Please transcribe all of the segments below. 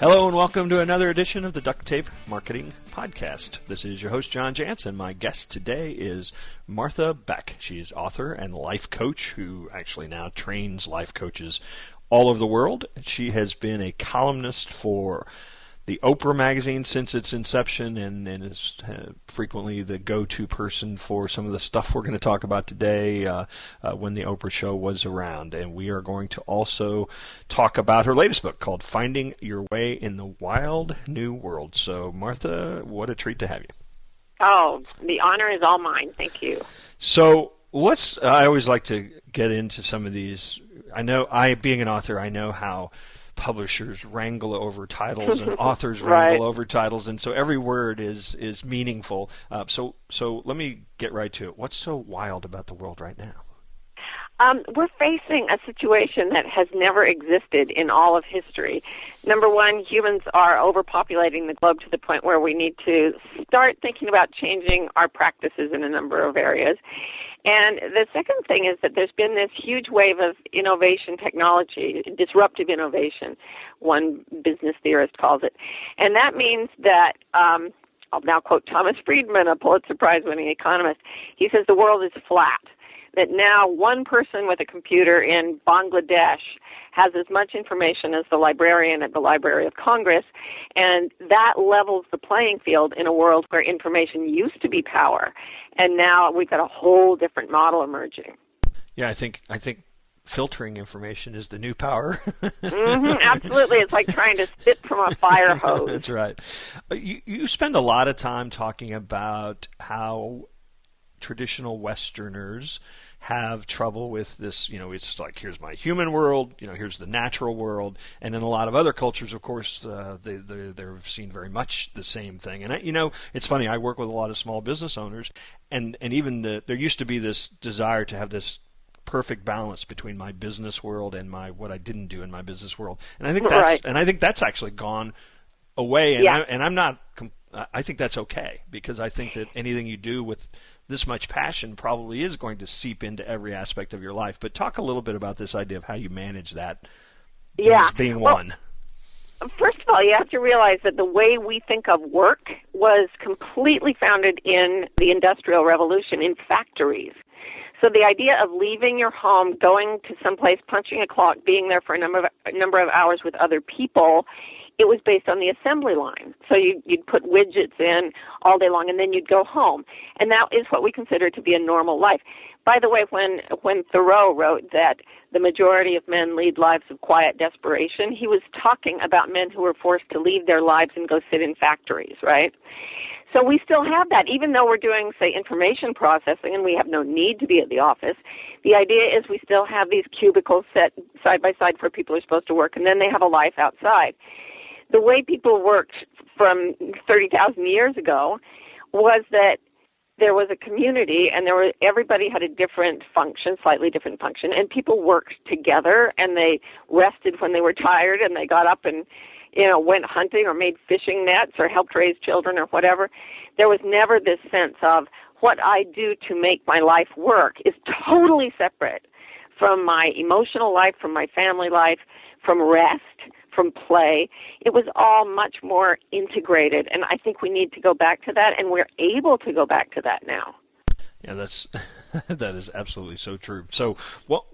Hello and welcome to another edition of the Duct Tape Marketing Podcast. This is your host, John Jantsch. My guest today is Martha Beck. She's author and life coach who actually now trains life coaches all over the world. She has been a columnist for the Oprah magazine since its inception and, and is uh, frequently the go-to person for some of the stuff we're going to talk about today uh, uh, when the Oprah show was around. And we are going to also talk about her latest book called Finding Your Way in the Wild New World. So, Martha, what a treat to have you. Oh, the honor is all mine. Thank you. So, let's, I always like to get into some of these. I know, I, being an author, I know how publishers wrangle over titles and authors right. wrangle over titles, and so every word is is meaningful. Uh, so so let me get right to it. What's so wild about the world right now? Um, we're facing a situation that has never existed in all of history. Number one, humans are overpopulating the globe to the point where we need to start thinking about changing our practices in a number of areas. And the second thing is that there's been this huge wave of innovation technology, disruptive innovation, one business theorist calls it. And that means that, um, I'll now quote Thomas Friedman, a Pulitzer Prize winning economist. He says the world is flat that now one person with a computer in Bangladesh has as much information as the librarian at the Library of Congress, and that levels the playing field in a world where information used to be power, and now we've got a whole different model emerging. Yeah, I think I think filtering information is the new power. mm-hmm, absolutely, it's like trying to spit from a fire hose. That's right. Uh, you you spend a lot of time talking about how traditional Westerners have trouble with this. You know, it's like here's my human world, you know, here's the natural world, and in a lot of other cultures, of course, uh, they, they they've seen very much the same thing. And I, you know, it's funny. I work with a lot of small business owners, and and even the, there used to be this desire to have this perfect balance between my business world and my what I didn't do in my business world. And I think that's right. and I think that's actually gone away. And yeah. I, and I'm not. I think that's okay because I think that anything you do with this much passion probably is going to seep into every aspect of your life. But talk a little bit about this idea of how you manage that yeah. being well, one. First of all, you have to realize that the way we think of work was completely founded in the Industrial Revolution in factories. So the idea of leaving your home, going to someplace, punching a clock, being there for a number of, a number of hours with other people it was based on the assembly line. So you, you'd put widgets in all day long, and then you'd go home, and that is what we consider to be a normal life. By the way, when when Thoreau wrote that the majority of men lead lives of quiet desperation, he was talking about men who were forced to leave their lives and go sit in factories, right? So we still have that, even though we're doing, say, information processing and we have no need to be at the office. The idea is we still have these cubicles set side by side for people who are supposed to work, and then they have a life outside the way people worked from 30,000 years ago was that there was a community and there were everybody had a different function slightly different function and people worked together and they rested when they were tired and they got up and you know went hunting or made fishing nets or helped raise children or whatever. There was never this sense of what i do to make my life work is totally separate from my emotional life from my family life from rest from play. It was all much more integrated, and I think we need to go back to that, and we're able to go back to that now. Yeah, that's that is absolutely so true. So, what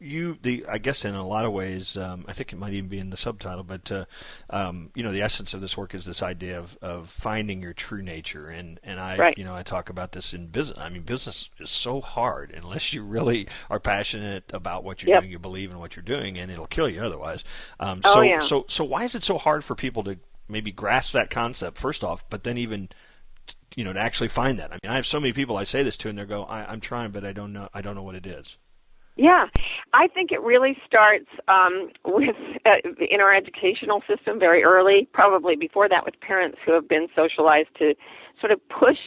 you the I guess in a lot of ways um, I think it might even be in the subtitle, but uh, um, you know the essence of this work is this idea of, of finding your true nature, and and I right. you know I talk about this in business. I mean business is so hard unless you really are passionate about what you're yep. doing, you believe in what you're doing, and it'll kill you otherwise. Um, oh, so yeah. so so why is it so hard for people to maybe grasp that concept first off, but then even you know to actually find that? I mean I have so many people I say this to, and they go I, I'm trying, but I don't know I don't know what it is. Yeah, I think it really starts um, with uh, in our educational system very early, probably before that with parents who have been socialized to sort of push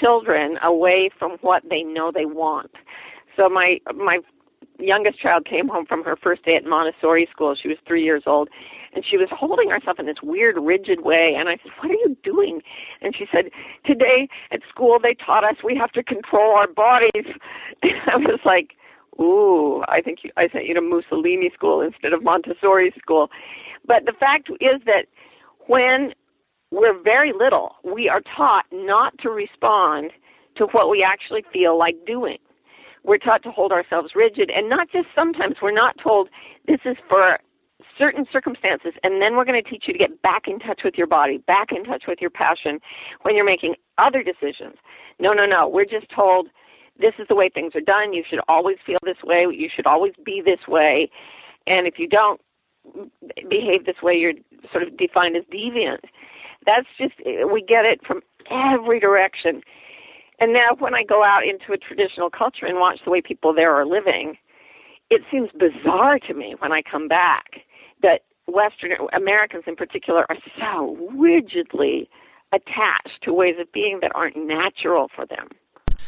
children away from what they know they want. So my my youngest child came home from her first day at Montessori school. She was three years old, and she was holding herself in this weird, rigid way. And I said, "What are you doing?" And she said, "Today at school they taught us we have to control our bodies." And I was like ooh, I think you, I sent you to Mussolini school instead of Montessori school. But the fact is that when we're very little, we are taught not to respond to what we actually feel like doing. We're taught to hold ourselves rigid, and not just sometimes, we're not told this is for certain circumstances, and then we're going to teach you to get back in touch with your body, back in touch with your passion when you're making other decisions. No, no, no. We're just told this is the way things are done. You should always feel this way. You should always be this way. And if you don't behave this way, you're sort of defined as deviant. That's just, we get it from every direction. And now when I go out into a traditional culture and watch the way people there are living, it seems bizarre to me when I come back that Western Americans in particular are so rigidly attached to ways of being that aren't natural for them,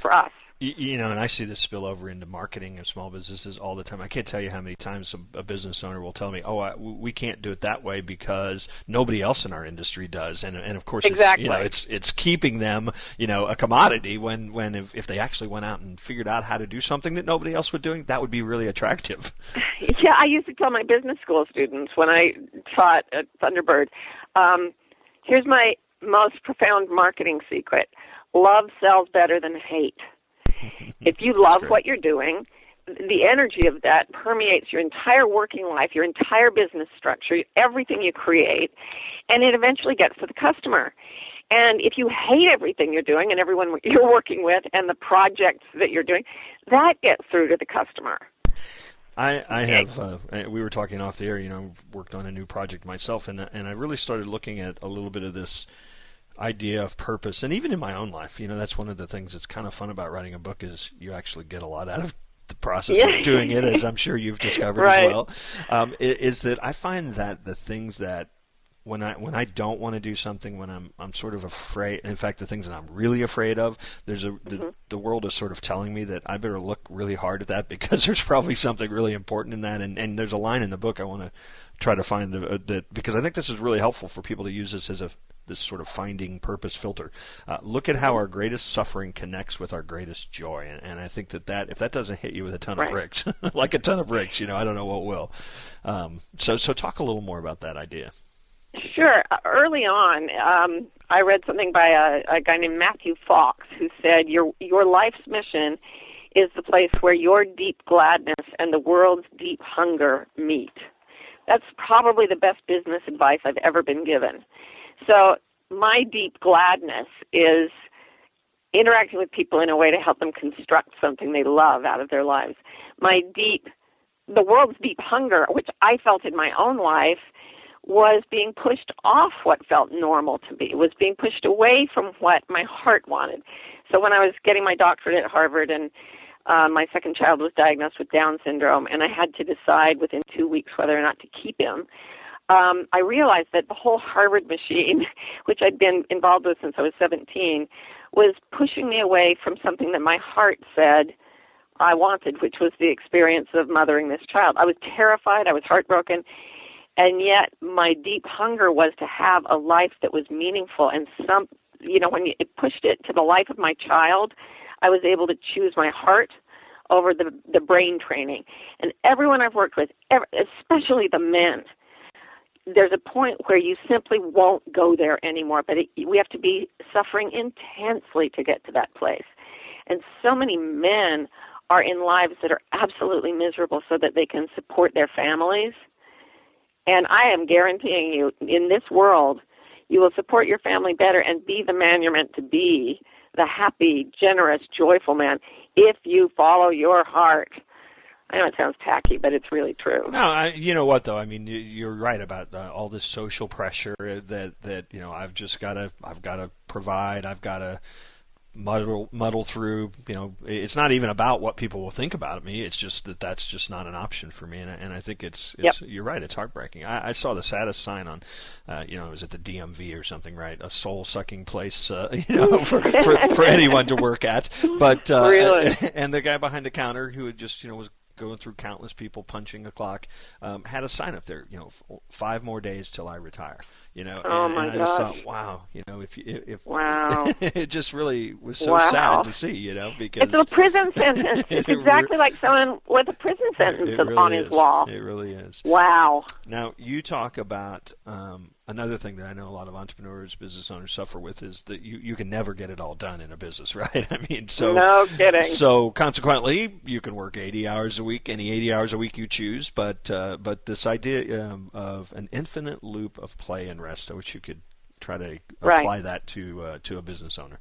for us. You, know, and I see this spill over into marketing of small businesses all the time. I can't tell you how many times a, a business owner will tell me, "Oh, I, we can't do it that way because nobody else in our industry does." And and of course, exactly. it's, you know, it's it's keeping them, you know, a commodity. When when if, if they actually went out and figured out how to do something that nobody else was doing, that would be really attractive. Yeah, I used to tell my business school students when I taught at Thunderbird. Um, here's my most profound marketing secret: love sells better than hate. if you love what you're doing, the energy of that permeates your entire working life, your entire business structure, everything you create, and it eventually gets to the customer. And if you hate everything you're doing and everyone you're working with and the projects that you're doing, that gets through to the customer. I, I have. Uh, we were talking off the air. You know, I worked on a new project myself, and and I really started looking at a little bit of this idea of purpose, and even in my own life, you know, that's one of the things that's kind of fun about writing a book is you actually get a lot out of the process yeah. of doing it, as I'm sure you've discovered right. as well. Um, is that I find that the things that when I when I don't want to do something, when I'm I'm sort of afraid. In fact, the things that I'm really afraid of, there's a the, mm-hmm. the world is sort of telling me that I better look really hard at that because there's probably something really important in that. And and there's a line in the book I want to try to find that because I think this is really helpful for people to use this as a this sort of finding purpose filter. Uh, look at how our greatest suffering connects with our greatest joy, and, and, I think that that if that doesn't hit you with a ton right. of bricks, like a ton of bricks, you know, I don't know what will. Um, so so talk a little more about that idea. Sure. Early on, um, I read something by a, a guy named Matthew Fox who said, "Your your life's mission." Is the place where your deep gladness and the world's deep hunger meet. That's probably the best business advice I've ever been given. So my deep gladness is interacting with people in a way to help them construct something they love out of their lives. My deep, the world's deep hunger, which I felt in my own life, was being pushed off what felt normal to me, was being pushed away from what my heart wanted. So when I was getting my doctorate at Harvard and uh, my second child was diagnosed with Down syndrome, and I had to decide within two weeks whether or not to keep him um, I realized that the whole Harvard machine, which I'd been involved with since I was 17, was pushing me away from something that my heart said I wanted, which was the experience of mothering this child. I was terrified, I was heartbroken, and yet my deep hunger was to have a life that was meaningful and some, you know, when it pushed it to the life of my child, I was able to choose my heart over the the brain training. And everyone I've worked with, especially the men, there's a point where you simply won't go there anymore, but it, we have to be suffering intensely to get to that place. And so many men are in lives that are absolutely miserable so that they can support their families. And I am guaranteeing you, in this world, you will support your family better and be the man you're meant to be, the happy, generous, joyful man, if you follow your heart I know it sounds tacky, but it's really true. No, I, you know what though? I mean, you're right about uh, all this social pressure that that you know I've just got to I've got to provide. I've got to muddle muddle through. You know, it's not even about what people will think about me. It's just that that's just not an option for me. And, and I think it's, it's yep. you're right. It's heartbreaking. I, I saw the saddest sign on, uh, you know, it was at the DMV or something, right? A soul sucking place, uh, you know, for, for for anyone to work at. But uh, really? and the guy behind the counter who had just you know was going through countless people punching a clock, um, had a sign up there, you know, f- five more days till I retire. You know, Oh, and, my and I just gosh. thought, wow, you know, if you- if Wow. it just really was so Wow. sad to see, you know, because It's a prison sentence. It's exactly like someone with a prison sentence it on really his is. wall. It really is. Wow. Now, you talk about um, another thing that I know a lot of entrepreneurs, business owners suffer with is that you, you can never get it all done in a business, right? I mean, so no kidding. so consequently, you can work 80 hours a week, any 80 hours a week you choose. But uh, but this idea um, of an infinite loop of play and rest, I wish you could try to Right. apply that to uh, to a business owner.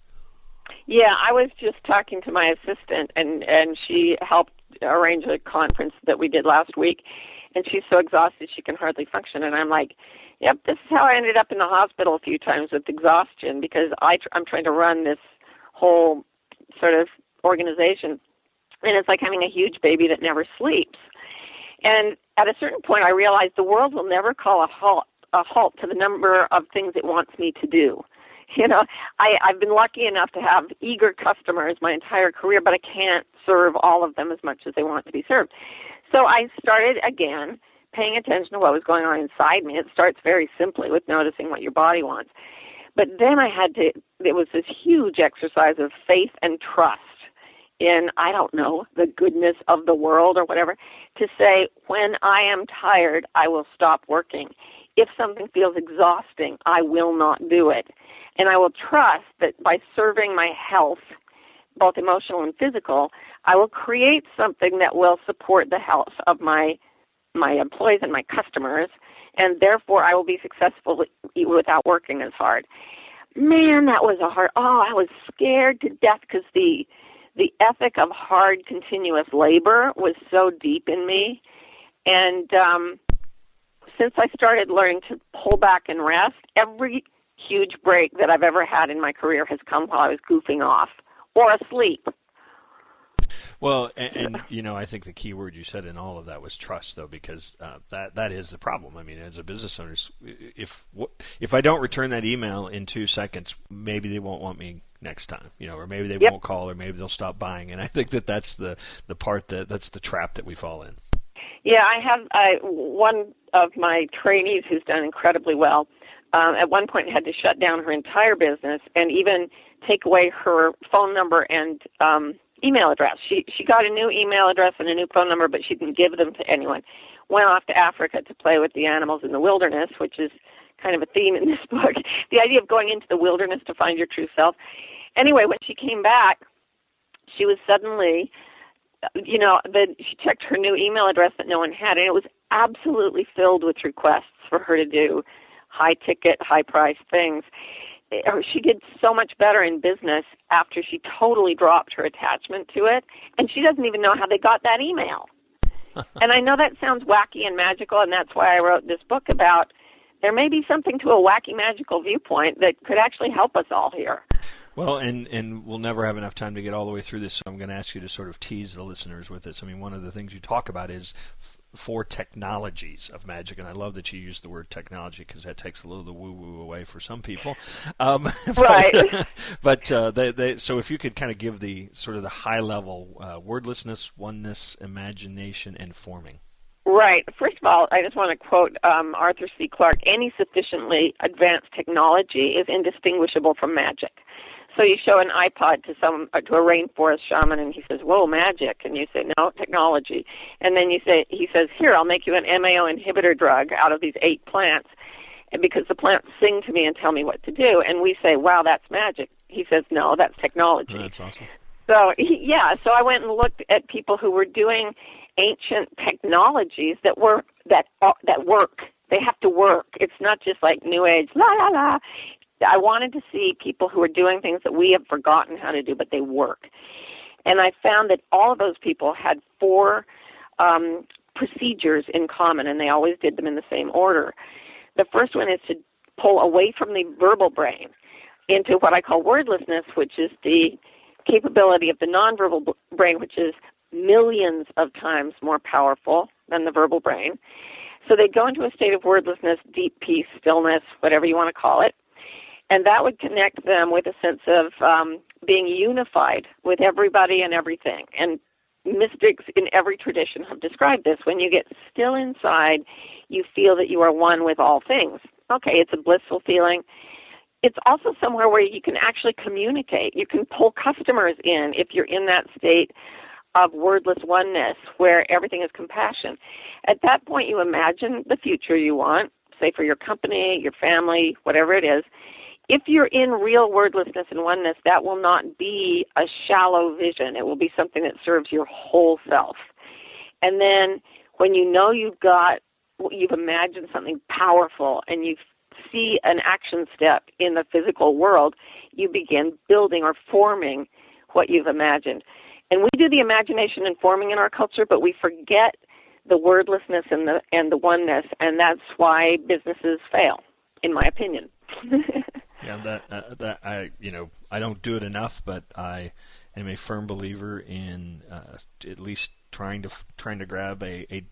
Yeah, I was just talking to my assistant, and and she helped arrange a conference that we did last week, and she's so exhausted she can hardly function. And I'm like, "Yep, this is how I ended up in the hospital a few times with exhaustion because I tr- I'm trying to run this whole sort of organization, and it's like having a huge baby that never sleeps." And at a certain point, I realized the world will never call a halt a halt to the number of things it wants me to do. You know i i've been lucky enough to have eager customers my entire career but i can't serve all of them as much as they want to be served. So i started again paying attention to what was going on inside me. It starts very simply with noticing what your body wants. But then i had to it was this huge exercise of faith and trust in i don't know the goodness of the world or whatever to say when i am tired i will stop working if something feels exhausting, I will not do it. And I will trust that by serving my health, both emotional and physical, I will create something that will support the health of my my employees and my customers, and therefore I will be successful without working as hard. Man, that was a hard. Oh, I was scared to death because the the ethic of hard, continuous labor was so deep in me, and um, since I started learning to pull back and rest, every huge break that I've ever had in my career has come while I was goofing off or asleep. Well, and, and you know, I think the key word you said in all of that was trust, though, because uh, that that is the problem. I mean, as a business owner, if if I don't return that email in two seconds, maybe they won't want me next time, you know, or maybe they Yep. won't call, or maybe they'll stop buying. And I think that that's the the part that that's the trap that we fall in. Yeah, I have I, one of my trainees who's done incredibly well. Um, at one point, had to shut down her entire business and even take away her phone number and um, email address. She she got a new email address and a new phone number, but she didn't give them to anyone. Went off to Africa to play with the animals in the wilderness, which is kind of a theme in this book. The idea of going into the wilderness to find your true self. Anyway, when she came back, she was suddenly you know, the, she checked her new email address that no one had, and it was absolutely filled with requests for her to do high ticket, high price things. She did so much better in business after she totally dropped her attachment to it, and she doesn't even know how they got that email. and I know that sounds wacky and magical, and that's why I wrote this book about there may be something to a wacky magical viewpoint that could actually help us all here. Well, and and we'll never have enough time to get all the way through this, so I'm going to ask you to sort of tease the listeners with this. I mean, one of the things you talk about is f- four technologies of magic, and I love that you use the word technology because that takes a little of the woo-woo away for some people. Um, but, Right. but uh, they, they, so if you could kind of give the sort of the high-level uh, wordlessness, oneness, imagination, and forming. Right. First of all, I just want to quote um, Arthur C. Clarke any sufficiently advanced technology is indistinguishable from magic. So you show an iPod to some uh, to a rainforest shaman, and he says, "Whoa, magic!" And you say, "No, technology." And then you say, he says, "Here, I'll make you an MAO inhibitor drug out of these eight plants," and because the plants sing to me and tell me what to do. And we say, "Wow, that's magic." He says, "No, that's technology." That's awesome. So he- yeah, so I went and looked at people who were doing ancient technologies that were that uh, that work. They have to work. It's not just like new age la la la. I wanted to see people who are doing things that we have forgotten how to do, but they work. And I found that all of those people had four um, procedures in common, and they always did them in the same order. The first one is to pull away from the verbal brain into what I call wordlessness, which is the capability of the nonverbal brain, which is millions of times more powerful than the verbal brain. So they go into a state of wordlessness, deep peace, stillness, whatever you want to call it, and that would connect them with a sense of um, being unified with everybody and everything. And mystics in every tradition have described this. When you get still inside, you feel that you are one with all things. Okay, it's a blissful feeling. It's also somewhere where you can actually communicate. You can pull customers in if you're in that state of wordless oneness where everything is compassion. At that point, you imagine the future you want, say for your company, your family, whatever it is. If you're in real wordlessness and oneness, that will not be a shallow vision. It will be something that serves your whole self. And then when you know you've got, you've imagined something powerful and you see an action step in the physical world, you begin building or forming what you've imagined. And we do the imagination and forming in our culture, but we forget the wordlessness and the and the oneness, and that's why businesses fail, in my opinion. yeah, that uh, that I you know I don't do it enough, but I am a firm believer in uh, at least trying to trying to grab a, a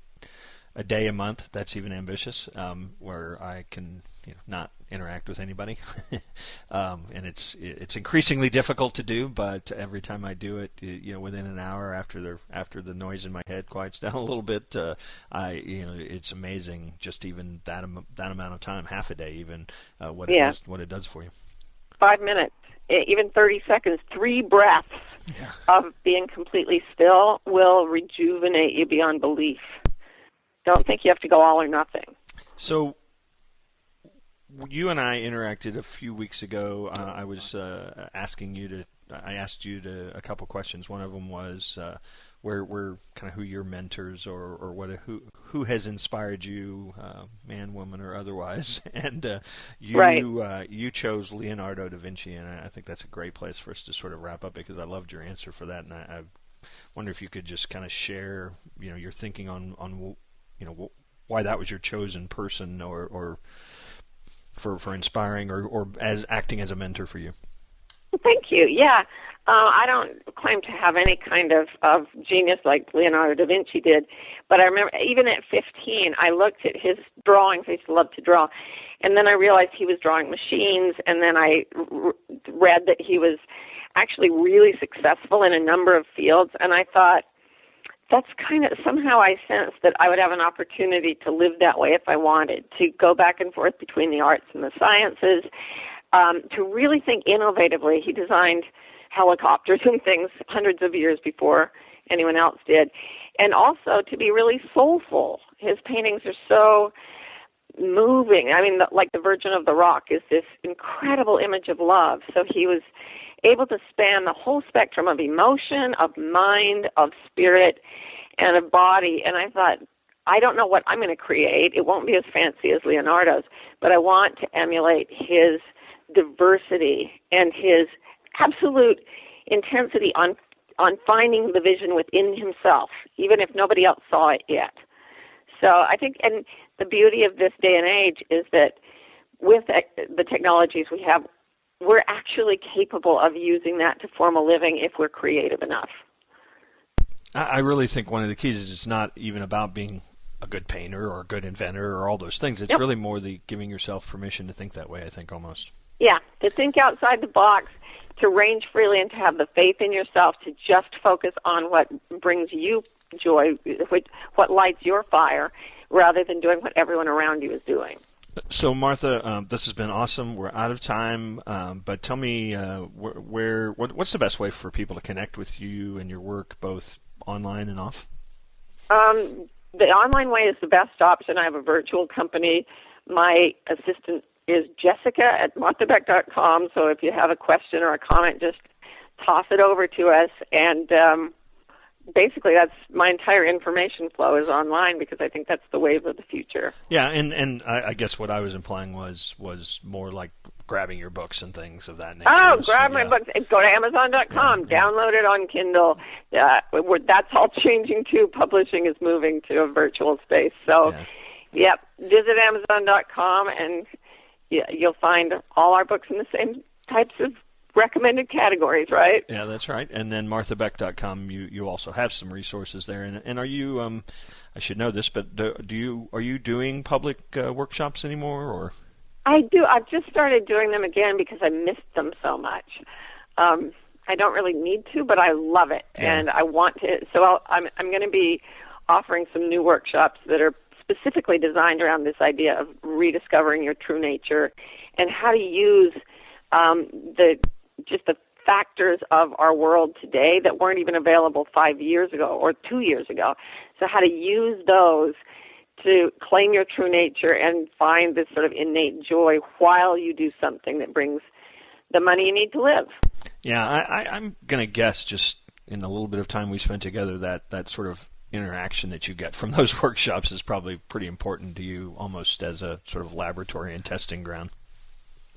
a day a month. That's even ambitious, um, where I can you know, not interact with anybody, um, and it's it's increasingly difficult to do. But every time I do it, you know, within an hour after the after the noise in my head quiets down a little bit, uh, I you know it's amazing just even that that amount of time, half a day, even uh, what yeah. it does, what it does for you. Five minutes, even thirty seconds, three breaths yeah. of being completely still will rejuvenate you beyond belief. Don't think you have to go all or nothing. So, you and I interacted a few weeks ago. Uh, I was uh, asking you to. I asked you to a couple questions. One of them was uh, where, where kind of who your mentors or, or what who who has inspired you, uh, man, woman, or otherwise. And uh, you right. uh, you chose Leonardo da Vinci, and I, I think that's a great place for us to sort of wrap up because I loved your answer for that, and I, I wonder if you could just kind of share, you know, your thinking on on you know why that was your chosen person or or for for inspiring or or as acting as a mentor for you. Thank you. Yeah. Uh, I don't claim to have any kind of, of genius like Leonardo da Vinci did, but I remember even at 15, I looked at his drawings. I used to love to draw, and then I realized he was drawing machines, and then I r- read that he was actually really successful in a number of fields, and I thought, that's kind of somehow I sensed that I would have an opportunity to live that way if I wanted to go back and forth between the arts and the sciences, um, to really think innovatively. He designed helicopters and things hundreds of years before anyone else did, and also to be really soulful. His paintings are so moving. I mean, the, like the Virgin of the Rock is this incredible image of love. So he was able to span the whole spectrum of emotion, of mind, of spirit, and of body. And I thought, I don't know what I'm going to create. It won't be as fancy as Leonardo's, but I want to emulate his diversity and his absolute intensity on on finding the vision within himself, even if nobody else saw it yet. So I think, and the beauty of this day and age is that with uh, the technologies we have, we're actually capable of using that to form a living if we're creative enough. I really think one of the keys is it's not even about being a good painter or a good inventor or all those things. It's really more the giving yourself permission to think that way, I think, almost. Yeah, to think outside the box, to range freely, and to have the faith in yourself to just focus on what brings you joy, what what lights your fire, rather than doing what everyone around you is doing. So, Martha, um, this has been awesome. We're out of time, um, but tell me uh, where, where what, what's the best way for people to connect with you and your work, both online and off? Um, the online way is the best option. I have a virtual company. My assistant is Jessica at marthabeck.com. So if you have a question or a comment, just toss it over to us, and um, basically that's my entire information flow is online because I think that's the wave of the future. Yeah, and and I, I guess what I was implying was was more like grabbing your books and things of that nature. Oh, grab my books and go to Amazon.com, yeah, download it on Kindle. Uh, that's all changing too. Publishing is moving to a virtual space. So, yep, visit Amazon.com and yeah, you'll find all our books in the same types of recommended categories, right? Yeah, that's right. And then marthabeck.com, you you also have some resources there. And and are you um, I should know this, but do, do you are you doing public uh, workshops anymore or? I do. I've just started doing them again because I missed them so much. Um, I don't really need to, but I love it, yeah. and I want to. So I'll, I'm I'm going to be offering some new workshops that are specifically designed around this idea of rediscovering your true nature and how to use um, the just the factors of our world today that weren't even available five years ago or two years ago. So how to use those to claim your true nature and find this sort of innate joy while you do something that brings the money you need to live. Yeah, I, I, I'm going to guess just in the little bit of time we spent together that that sort of interaction that you get from those workshops is probably pretty important to you almost as a sort of laboratory and testing ground.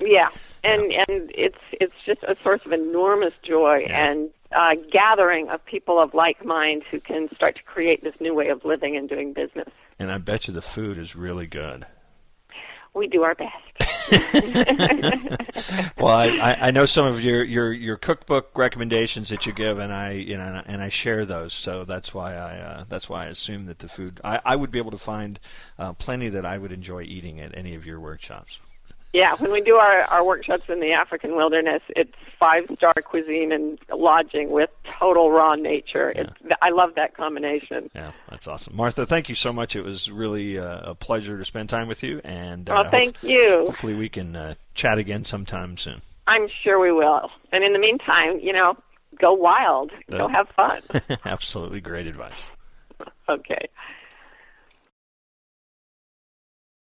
Yeah, and yeah. and it's it's just a source of enormous joy yeah. and uh, gathering of people of like mind who can start to create this new way of living and doing business. And I bet you the food is really good. We do our best. well, I, I know some of your, your, your cookbook recommendations that you give, and I you know and I share those. So that's why I uh, that's why I assume that the food I, I would be able to find uh, plenty that I would enjoy eating at any of your workshops. Yeah, when we do our, our workshops in the African wilderness, it's five star cuisine and lodging with total raw nature. Yeah. It's, I love that combination. Yeah, that's awesome. Martha, thank you so much. It was really uh, a pleasure to spend time with you. And uh, thank hope, you. Hopefully, we can uh, chat again sometime soon. I'm sure we will. And in the meantime, you know, go wild, go have fun. Absolutely great advice. Okay.